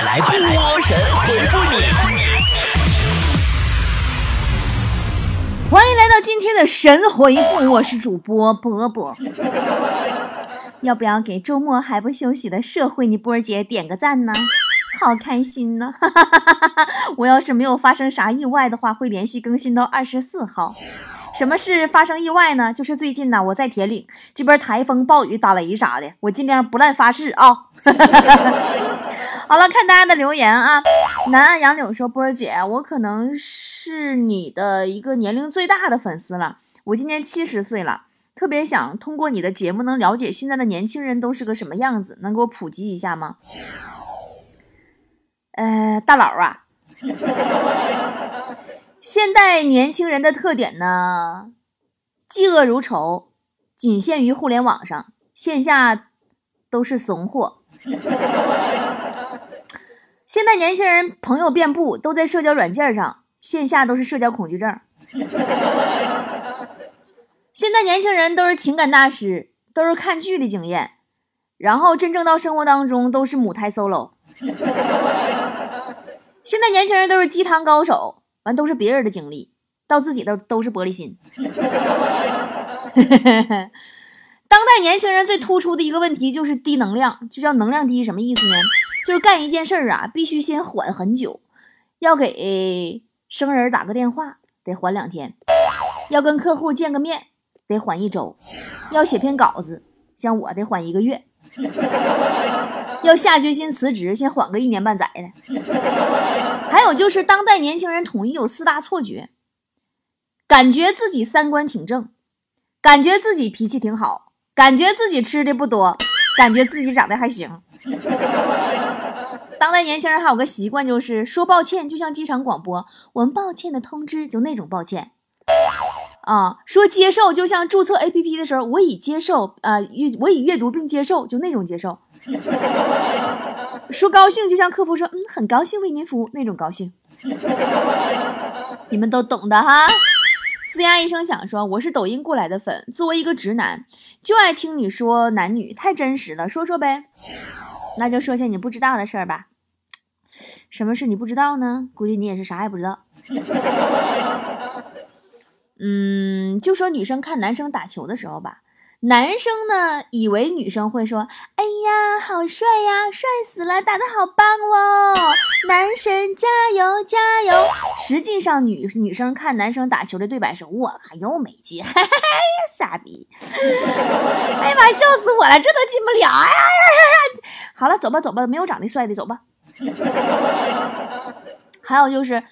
快来，波神回复你！欢迎来到今天的神回复，我是主播波波。要不要给周末还不休息的社会你波儿姐点个赞呢？好开心呢！我要是没有发生啥意外的话，会连续更新到二十四号。什么是发生意外呢？就是最近呢，我在铁岭这边台风、暴雨、打雷啥的，我尽量不乱发誓啊。好了，看大家的留言啊。南岸杨柳说：“波儿姐，我可能是你的一个年龄最大的粉丝了。我今年七十岁了，特别想通过你的节目能了解现在的年轻人都是个什么样子，能给我普及一下吗？”呃，大佬啊。现代年轻人的特点呢，嫉恶如仇，仅限于互联网上，线下都是怂货。现在年轻人朋友遍布，都在社交软件上，线下都是社交恐惧症。现在年轻人都是情感大师，都是看剧的经验，然后真正到生活当中都是母胎 solo。现在年轻人都是鸡汤高手。完都是别人的经历，到自己都都是玻璃心。当代年轻人最突出的一个问题就是低能量，就叫能量低，什么意思呢？就是干一件事儿啊，必须先缓很久。要给生人打个电话，得缓两天；要跟客户见个面，得缓一周；要写篇稿子，像我得缓一个月。要下决心辞职，先缓个一年半载的。还有就是，当代年轻人统一有四大错觉：感觉自己三观挺正，感觉自己脾气挺好，感觉自己吃的不多，感觉自己长得还行。当代年轻人还有个习惯，就是说抱歉就像机场广播，我们抱歉的通知，就那种抱歉。啊，说接受就像注册 A P P 的时候，我已接受，呃，阅我已阅读并接受，就那种接受。说高兴就像客服说，嗯，很高兴为您服务那种高兴。你们都懂的哈。呲牙一声响说，我是抖音过来的粉，作为一个直男，就爱听你说男女，太真实了，说说呗。那就说些你不知道的事儿吧。什么事你不知道呢？估计你也是啥也不知道。嗯，就说女生看男生打球的时候吧，男生呢以为女生会说：“哎呀，好帅呀，帅死了，打得好棒哦，男神加油加油！”实际上，女女生看男生打球的对白是：“我靠，又没进，哈哈哈，傻逼！哎呀妈，笑死我了，这都进不了！哎呀呀呀！好了，走吧走吧，没有长得帅的，走吧。还有就是。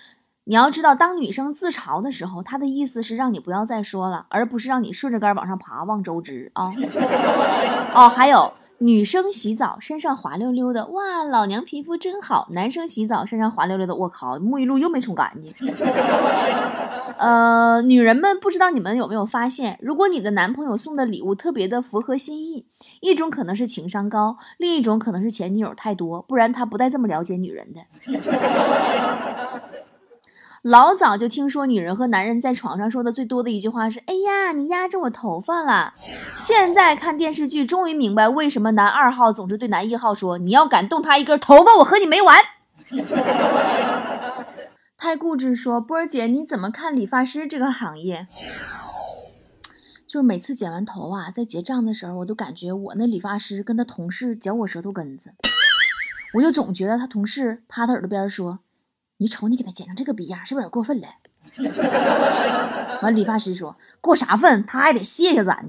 你要知道，当女生自嘲的时候，她的意思是让你不要再说了，而不是让你顺着杆往上爬，望周知啊。哦，还有女生洗澡身上滑溜溜的，哇，老娘皮肤真好。男生洗澡身上滑溜溜的，我靠，沐浴露又没冲干净。呃，女人们不知道你们有没有发现，如果你的男朋友送的礼物特别的符合心意，一种可能是情商高，另一种可能是前女友太多，不然他不带这么了解女人的。老早就听说女人和男人在床上说的最多的一句话是：“哎呀，你压着我头发了。”现在看电视剧，终于明白为什么男二号总是对男一号说：“你要敢动他一根头发，我和你没完。”太固执说：“波儿姐，你怎么看理发师这个行业？就是每次剪完头啊，在结账的时候，我都感觉我那理发师跟他同事嚼我舌头根子，我就总觉得他同事趴他耳朵边说。”你瞅你给他剪成这个逼样，是不是有点过分了？完，理发师说过啥分，他还得谢谢咱呢。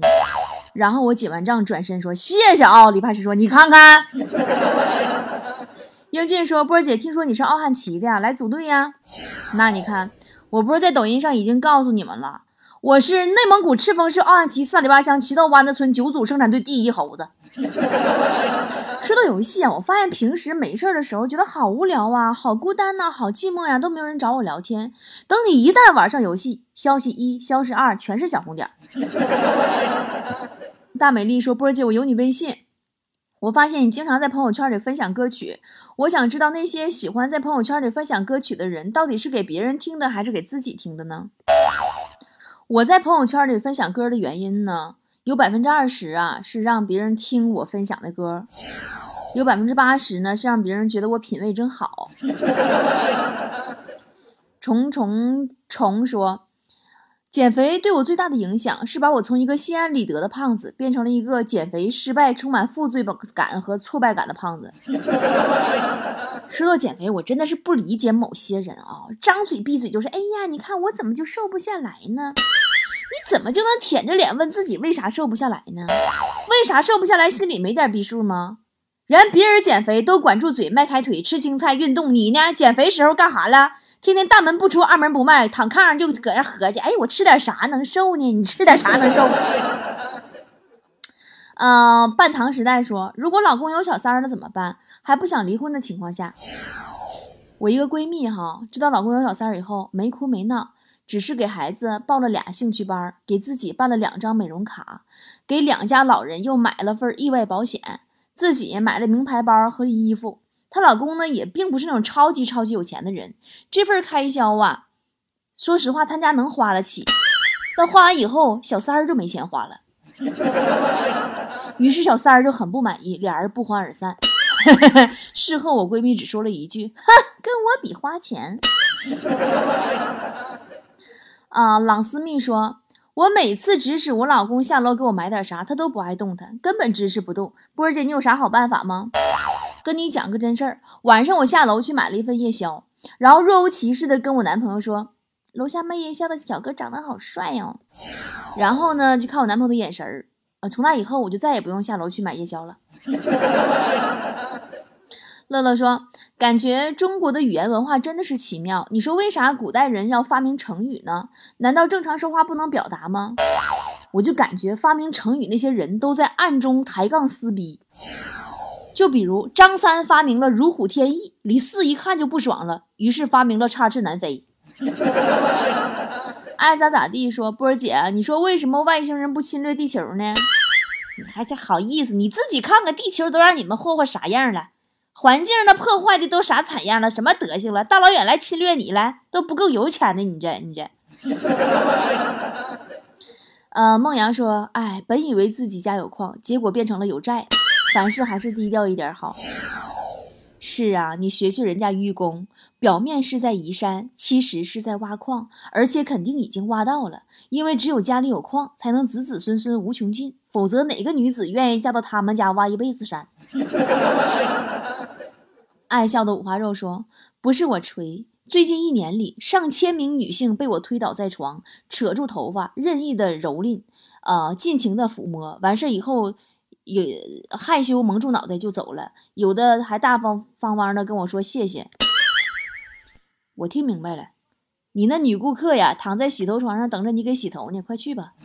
然后我结完账转身说谢谢啊。理发师说你看看。英俊说波姐，听说你是奥汉旗的呀，来组队呀？那你看，我不是在抖音上已经告诉你们了。我是内蒙古赤峰市奥汉旗萨里巴乡齐道湾子村九组生产队第一猴子。说到游戏啊，我发现平时没事的时候觉得好无聊啊，好孤单呐，好寂寞呀，都没有人找我聊天。等你一旦玩上游戏，消息一、消息二全是小红点。大美丽说：“波儿姐，我有你微信，我发现你经常在朋友圈里分享歌曲，我想知道那些喜欢在朋友圈里分享歌曲的人，到底是给别人听的还是给自己听的呢？”我在朋友圈里分享歌的原因呢，有百分之二十啊是让别人听我分享的歌，有百分之八十呢是让别人觉得我品味真好。虫虫虫说，减肥对我最大的影响是把我从一个心安理得的胖子变成了一个减肥失败、充满负罪感和挫败感的胖子。说到减肥，我真的是不理解某些人啊，张嘴闭嘴就是“哎呀，你看我怎么就瘦不下来呢？”你怎么就能舔着脸问自己为啥瘦不下来呢？为啥瘦不下来？心里没点逼数吗？人别人减肥都管住嘴，迈开腿，吃青菜，运动，你呢？减肥时候干啥了？天天大门不出，二门不迈，躺炕上就搁那合计：哎，我吃点啥能瘦呢？你吃点啥能瘦？嗯，半糖时代说，如果老公有小三了怎么办？还不想离婚的情况下，我一个闺蜜哈，知道老公有小三以后，没哭没闹。只是给孩子报了俩兴趣班，给自己办了两张美容卡，给两家老人又买了份意外保险，自己买了名牌包和衣服。她老公呢也并不是那种超级超级有钱的人，这份开销啊，说实话他家能花得起。但花完以后，小三儿就没钱花了，于是小三儿就很不满意，俩人不欢而散。事后我闺蜜只说了一句：“哼，跟我比花钱。” 啊，朗思密说：“我每次指使我老公下楼给我买点啥，他都不爱动弹，根本支持不动。波儿姐，你有啥好办法吗？跟你讲个真事儿，晚上我下楼去买了一份夜宵，然后若无其事的跟我男朋友说，楼下卖夜宵的小哥长得好帅哦。然后呢，就看我男朋友的眼神儿，啊，从那以后我就再也不用下楼去买夜宵了。”乐乐说：“感觉中国的语言文化真的是奇妙。你说为啥古代人要发明成语呢？难道正常说话不能表达吗？我就感觉发明成语那些人都在暗中抬杠撕逼。就比如张三发明了如虎添翼，李四一看就不爽了，于是发明了插翅难飞。爱咋咋地。说波儿姐，你说为什么外星人不侵略地球呢？你还这好意思？你自己看看地球都让你们霍霍啥样了。”环境那破坏的都啥惨样了？什么德行了？大老远来侵略你了，都不够有钱的。你这，你这。呃，孟阳说：“哎，本以为自己家有矿，结果变成了有债。凡事还是低调一点好。”是啊，你学学人家愚公，表面是在移山，其实是在挖矿，而且肯定已经挖到了。因为只有家里有矿，才能子子孙孙无穷尽，否则哪个女子愿意嫁到他们家挖一辈子山？爱笑的五花肉说：“不是我锤，最近一年里，上千名女性被我推倒在床，扯住头发，任意的蹂躏，呃，尽情的抚摸。完事以后，有害羞蒙住脑袋就走了。有的还大方方方的跟我说谢谢。我听明白了，你那女顾客呀，躺在洗头床上等着你给洗头呢，快去吧。”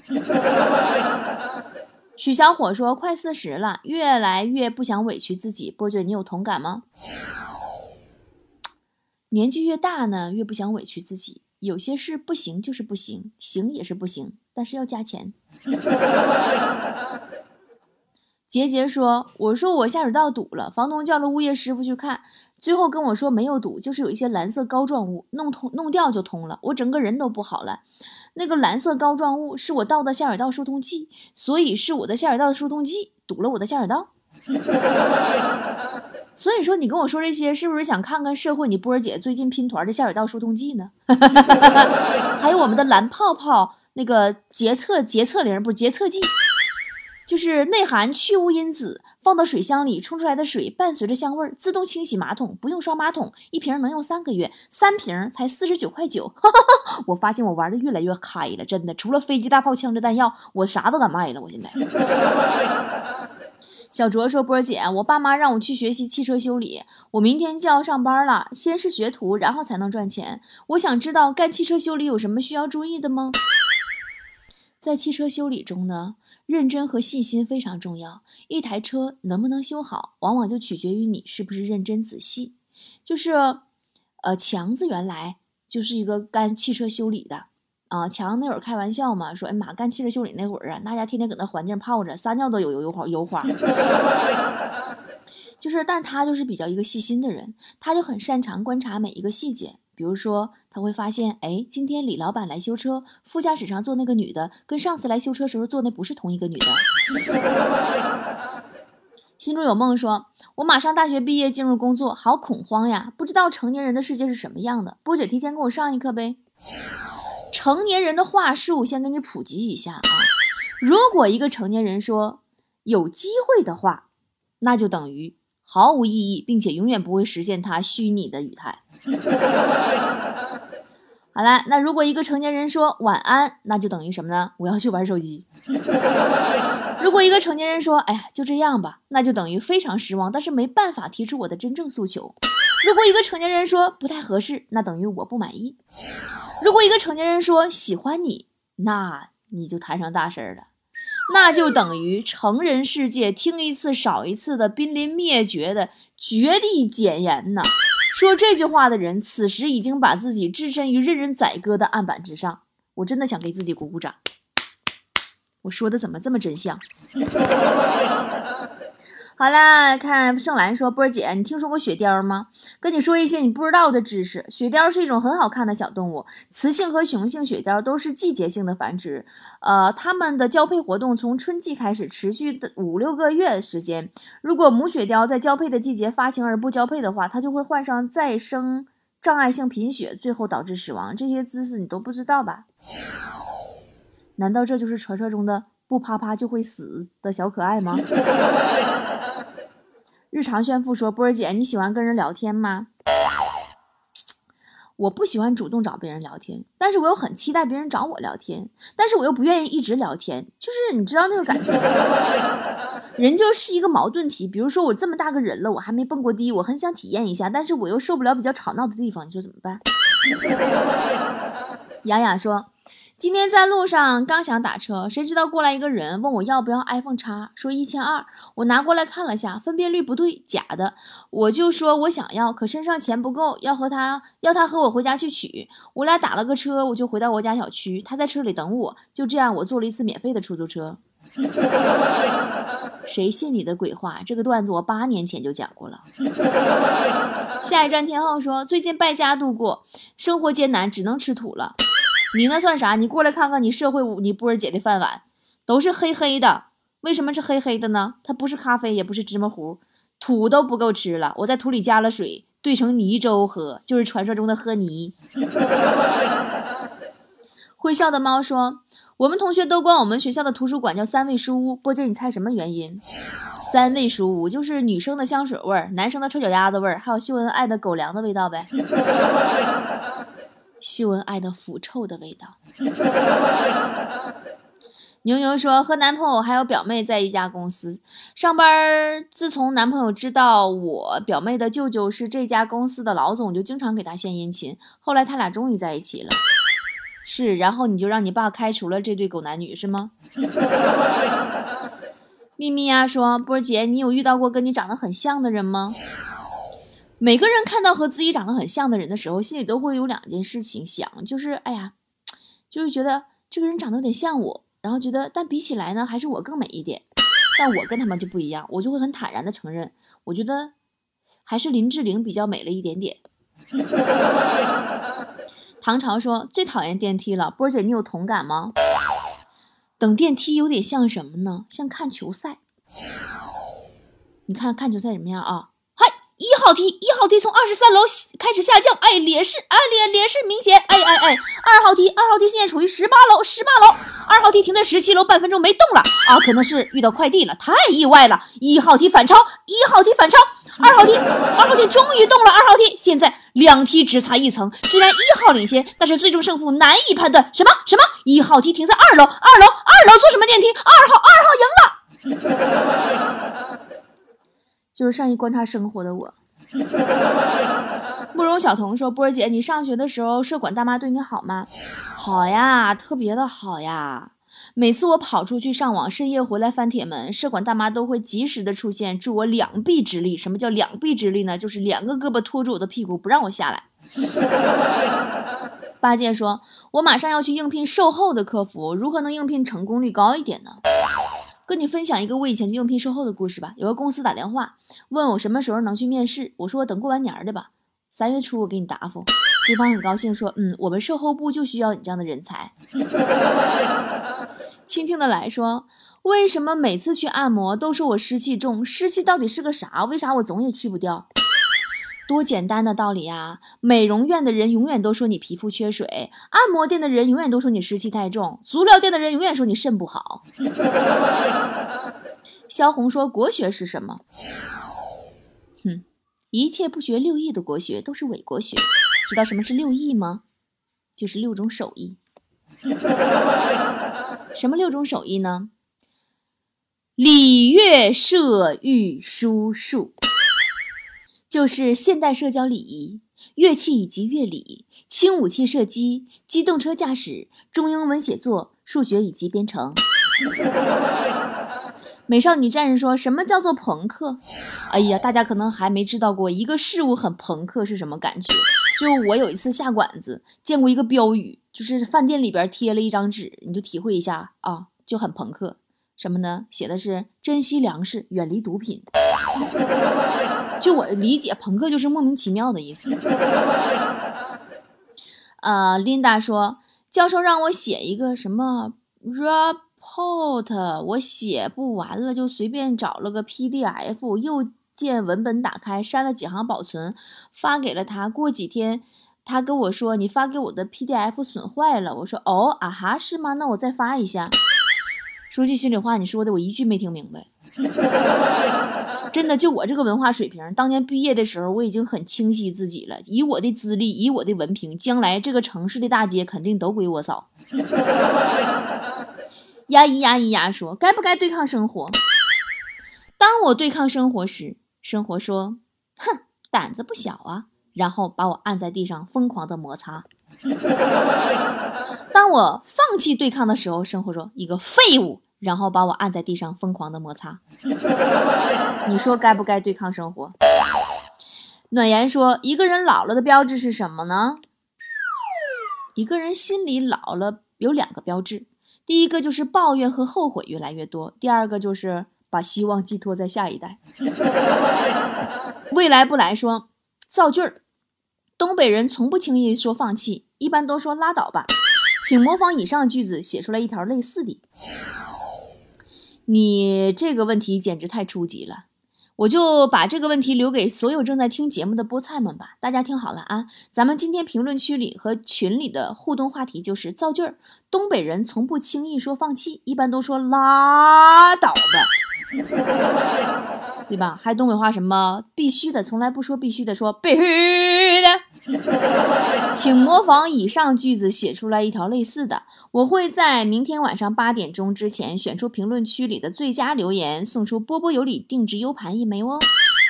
许小伙说：“快四十了，越来越不想委屈自己。”波姐，你有同感吗？年纪越大呢，越不想委屈自己。有些事不行就是不行，行也是不行，但是要加钱。杰杰说：“我说我下水道堵了，房东叫了物业师傅去看，最后跟我说没有堵，就是有一些蓝色膏状物，弄通弄掉就通了。我整个人都不好了。那个蓝色膏状物是我倒的下水道疏通剂，所以是我的下水道疏通剂堵了我的下水道。”所以说，你跟我说这些，是不是想看看社会你波儿姐最近拼团的下水道疏通剂呢？还有我们的蓝泡泡那个洁厕洁厕灵，不是洁厕剂，就是内含去污因子，放到水箱里冲出来的水伴随着香味，自动清洗马桶，不用刷马桶，一瓶能用三个月，三瓶才四十九块九。我发现我玩的越来越开了，真的，除了飞机、大炮、枪支弹药，我啥都敢卖了。我现在。小卓说：“波儿姐，我爸妈让我去学习汽车修理，我明天就要上班了。先是学徒，然后才能赚钱。我想知道干汽车修理有什么需要注意的吗？在汽车修理中呢，认真和细心非常重要。一台车能不能修好，往往就取决于你是不是认真仔细。就是，呃，强子原来就是一个干汽车修理的。”啊，强那会儿开玩笑嘛，说：“哎妈，干汽车修理那会儿啊，那家天天搁那环境泡着，撒尿都有油油花油花。”就是，但他就是比较一个细心的人，他就很擅长观察每一个细节。比如说，他会发现，哎，今天李老板来修车，副驾驶上坐那个女的，跟上次来修车时候坐那不是同一个女的。心中有梦说：“我马上大学毕业进入工作，好恐慌呀！不知道成年人的世界是什么样的。”波姐提前给我上一课呗。成年人的话术，先给你普及一下啊。如果一个成年人说有机会的话，那就等于毫无意义，并且永远不会实现他虚拟的语态。好了，那如果一个成年人说晚安，那就等于什么呢？我要去玩手机。如果一个成年人说，哎呀，就这样吧，那就等于非常失望，但是没办法提出我的真正诉求。如果一个成年人说不太合适，那等于我不满意。如果一个成年人说喜欢你，那你就摊上大事儿了，那就等于成人世界听一次少一次的濒临灭绝的绝地简言呐。说这句话的人，此时已经把自己置身于任人宰割的案板之上。我真的想给自己鼓鼓掌。我说的怎么这么真相？好啦，看盛兰说，波儿姐，你听说过雪貂吗？跟你说一些你不知道的知识。雪貂是一种很好看的小动物，雌性和雄性雪貂都是季节性的繁殖。呃，它们的交配活动从春季开始，持续的五六个月时间。如果母雪貂在交配的季节发情而不交配的话，它就会患上再生障碍性贫血，最后导致死亡。这些知识你都不知道吧？难道这就是传说中的不啪啪就会死的小可爱吗？日常炫富说：“波儿姐，你喜欢跟人聊天吗？” 我不喜欢主动找别人聊天，但是我又很期待别人找我聊天，但是我又不愿意一直聊天，就是你知道那个感觉。人就是一个矛盾体。比如说我这么大个人了，我还没蹦过迪，我很想体验一下，但是我又受不了比较吵闹的地方，你说怎么办？雅雅说。今天在路上刚想打车，谁知道过来一个人问我要不要 iPhone 叉，说一千二。我拿过来看了下，分辨率不对，假的。我就说我想要，可身上钱不够，要和他要他和我回家去取。我俩打了个车，我就回到我家小区，他在车里等我。就这样，我坐了一次免费的出租车。谁信你的鬼话？这个段子我八年前就讲过了。下一站天后说，最近败家度过，生活艰难，只能吃土了。你那算啥？你过来看看，你社会你波儿姐的饭碗都是黑黑的，为什么是黑黑的呢？它不是咖啡，也不是芝麻糊，土都不够吃了。我在土里加了水，兑成泥粥喝，就是传说中的喝泥。会笑的猫说：“我们同学都管我们学校的图书馆叫三味书屋。”波姐，你猜什么原因？三味书屋就是女生的香水味儿，男生的臭脚丫子味儿，还有秀恩爱的狗粮的味道呗。秀恩爱的腐臭的味道。牛牛说，和男朋友还有表妹在一家公司上班。自从男朋友知道我表妹的舅舅是这家公司的老总，就经常给他献殷勤。后来他俩终于在一起了。是，然后你就让你爸开除了这对狗男女是吗？咪咪呀说，波儿姐，你有遇到过跟你长得很像的人吗？每个人看到和自己长得很像的人的时候，心里都会有两件事情想，就是哎呀，就是觉得这个人长得有点像我，然后觉得但比起来呢，还是我更美一点。但我跟他们就不一样，我就会很坦然的承认，我觉得还是林志玲比较美了一点点。唐朝说最讨厌电梯了，波儿姐你有同感吗？等电梯有点像什么呢？像看球赛。你看看球赛什么样啊？一号梯，一号梯从二十三楼开始下降，哎，劣势，哎，劣劣势明显，哎哎哎，二号梯，二号梯现在处于十八楼，十八楼，二号梯停在十七楼，半分钟没动了，啊，可能是遇到快递了，太意外了，一号梯反超，一号梯反超，二号梯，二号梯终于动了，二号梯现在两梯只差一层，虽然一号领先，但是最终胜负难以判断，什么什么，一号梯停在二楼，二楼，二楼坐什么电梯？二号，二号赢了。就是善于观察生活的我。慕容小彤说：“波儿姐，你上学的时候，社管大妈对你好吗？好呀，特别的好呀。每次我跑出去上网，深夜回来翻铁门，社管大妈都会及时的出现，助我两臂之力。什么叫两臂之力呢？就是两个胳膊托住我的屁股，不让我下来。”八戒说：“我马上要去应聘售后的客服，如何能应聘成功率高一点呢？”跟你分享一个我以前应聘售后的故事吧。有个公司打电话问我什么时候能去面试，我说等过完年的吧，三月初我给你答复。对方很高兴说，嗯，我们售后部就需要你这样的人才。轻轻的来说，为什么每次去按摩都说我湿气重？湿气到底是个啥？为啥我总也去不掉？多简单的道理啊！美容院的人永远都说你皮肤缺水，按摩店的人永远都说你湿气太重，足疗店的人永远说你肾不好。萧红说：“国学是什么？”哼，一切不学六艺的国学都是伪国学。知道什么是六艺吗？就是六种手艺。什么六种手艺呢？礼乐射御书数，就是现代社交礼仪、乐器以及乐理、轻武器射击、机动车驾驶、中英文写作、数学以及编程。美少女战士说什么叫做朋克？哎呀，大家可能还没知道过一个事物很朋克是什么感觉。就我有一次下馆子，见过一个标语，就是饭店里边贴了一张纸，你就体会一下啊，就很朋克。什么呢？写的是珍惜粮食，远离毒品。就我理解，朋克就是莫名其妙的意思。呃，Linda 说，教授让我写一个什么 report，我写不完了，就随便找了个 PDF，右键文本打开，删了几行保存，发给了他。过几天，他跟我说，你发给我的 PDF 损坏了。我说，哦，啊哈，是吗？那我再发一下。说句心里话，你说的我一句没听明白。真的，就我这个文化水平，当年毕业的时候我已经很清晰自己了。以我的资历，以我的文凭，将来这个城市的大街肯定都归我扫。呀咿呀咿呀说，该不该对抗生活？当我对抗生活时，生活说：“哼，胆子不小啊！”然后把我按在地上疯狂的摩擦。当我放弃对抗的时候，生活说：“一个废物。”然后把我按在地上疯狂的摩擦。你说该不该对抗生活？暖言说：“一个人老了的标志是什么呢？一个人心里老了有两个标志，第一个就是抱怨和后悔越来越多，第二个就是把希望寄托在下一代。未来不来说造句儿，东北人从不轻易说放弃，一般都说拉倒吧。请模仿以上句子写出来一条类似的。你这个问题简直太初级了，我就把这个问题留给所有正在听节目的菠菜们吧。大家听好了啊，咱们今天评论区里和群里的互动话题就是造句儿。东北人从不轻易说放弃，一般都说拉倒吧。对吧？还东北话什么必须的，从来不说必须的，说必须的。请模仿以上句子写出来一条类似的，我会在明天晚上八点钟之前选出评论区里的最佳留言，送出波波有理定制 U 盘一枚哦。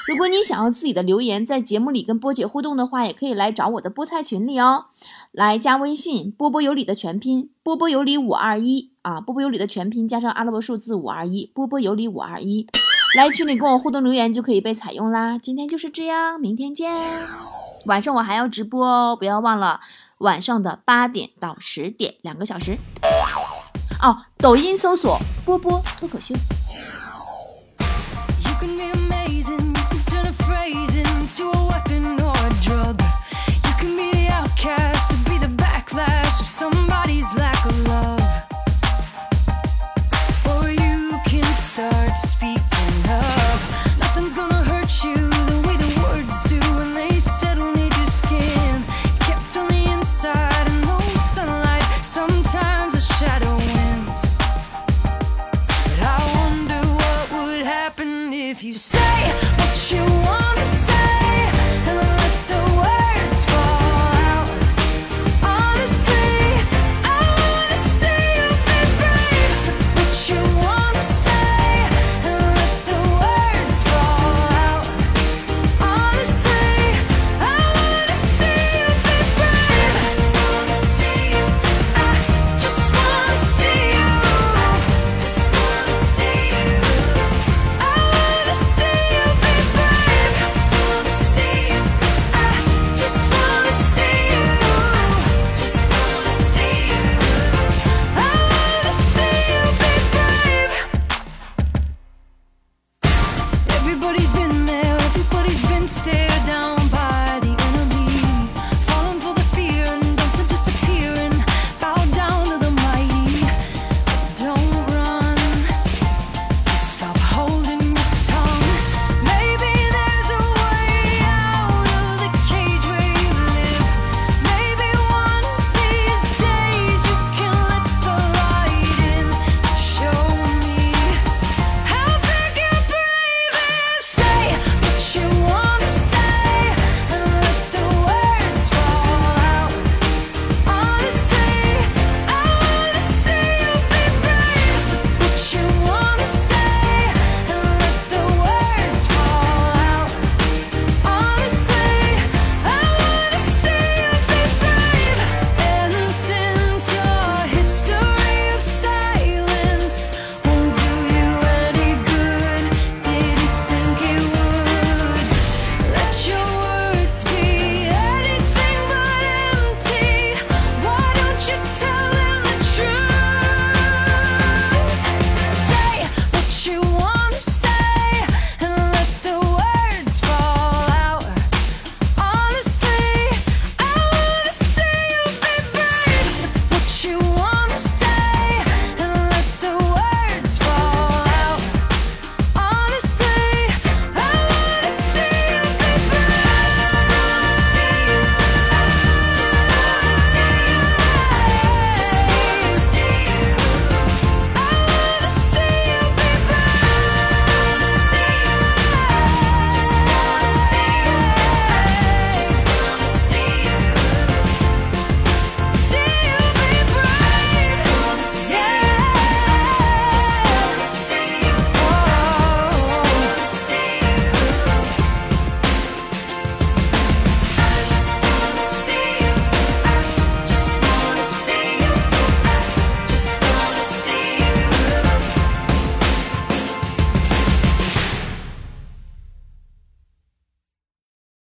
如果你想要自己的留言在节目里跟波姐互动的话，也可以来找我的菠菜群里哦。来加微信波波有理的全拼波波有理五二一啊，波波有理的全拼加上阿拉伯数字五二一，波波有理五二一。来群里跟我互动留言就可以被采用啦！今天就是这样，明天见。晚上我还要直播哦，不要忘了晚上的八点到十点两个小时。哦，抖音搜索波波脱口秀。to a weapon or a drug. You can be the outcast.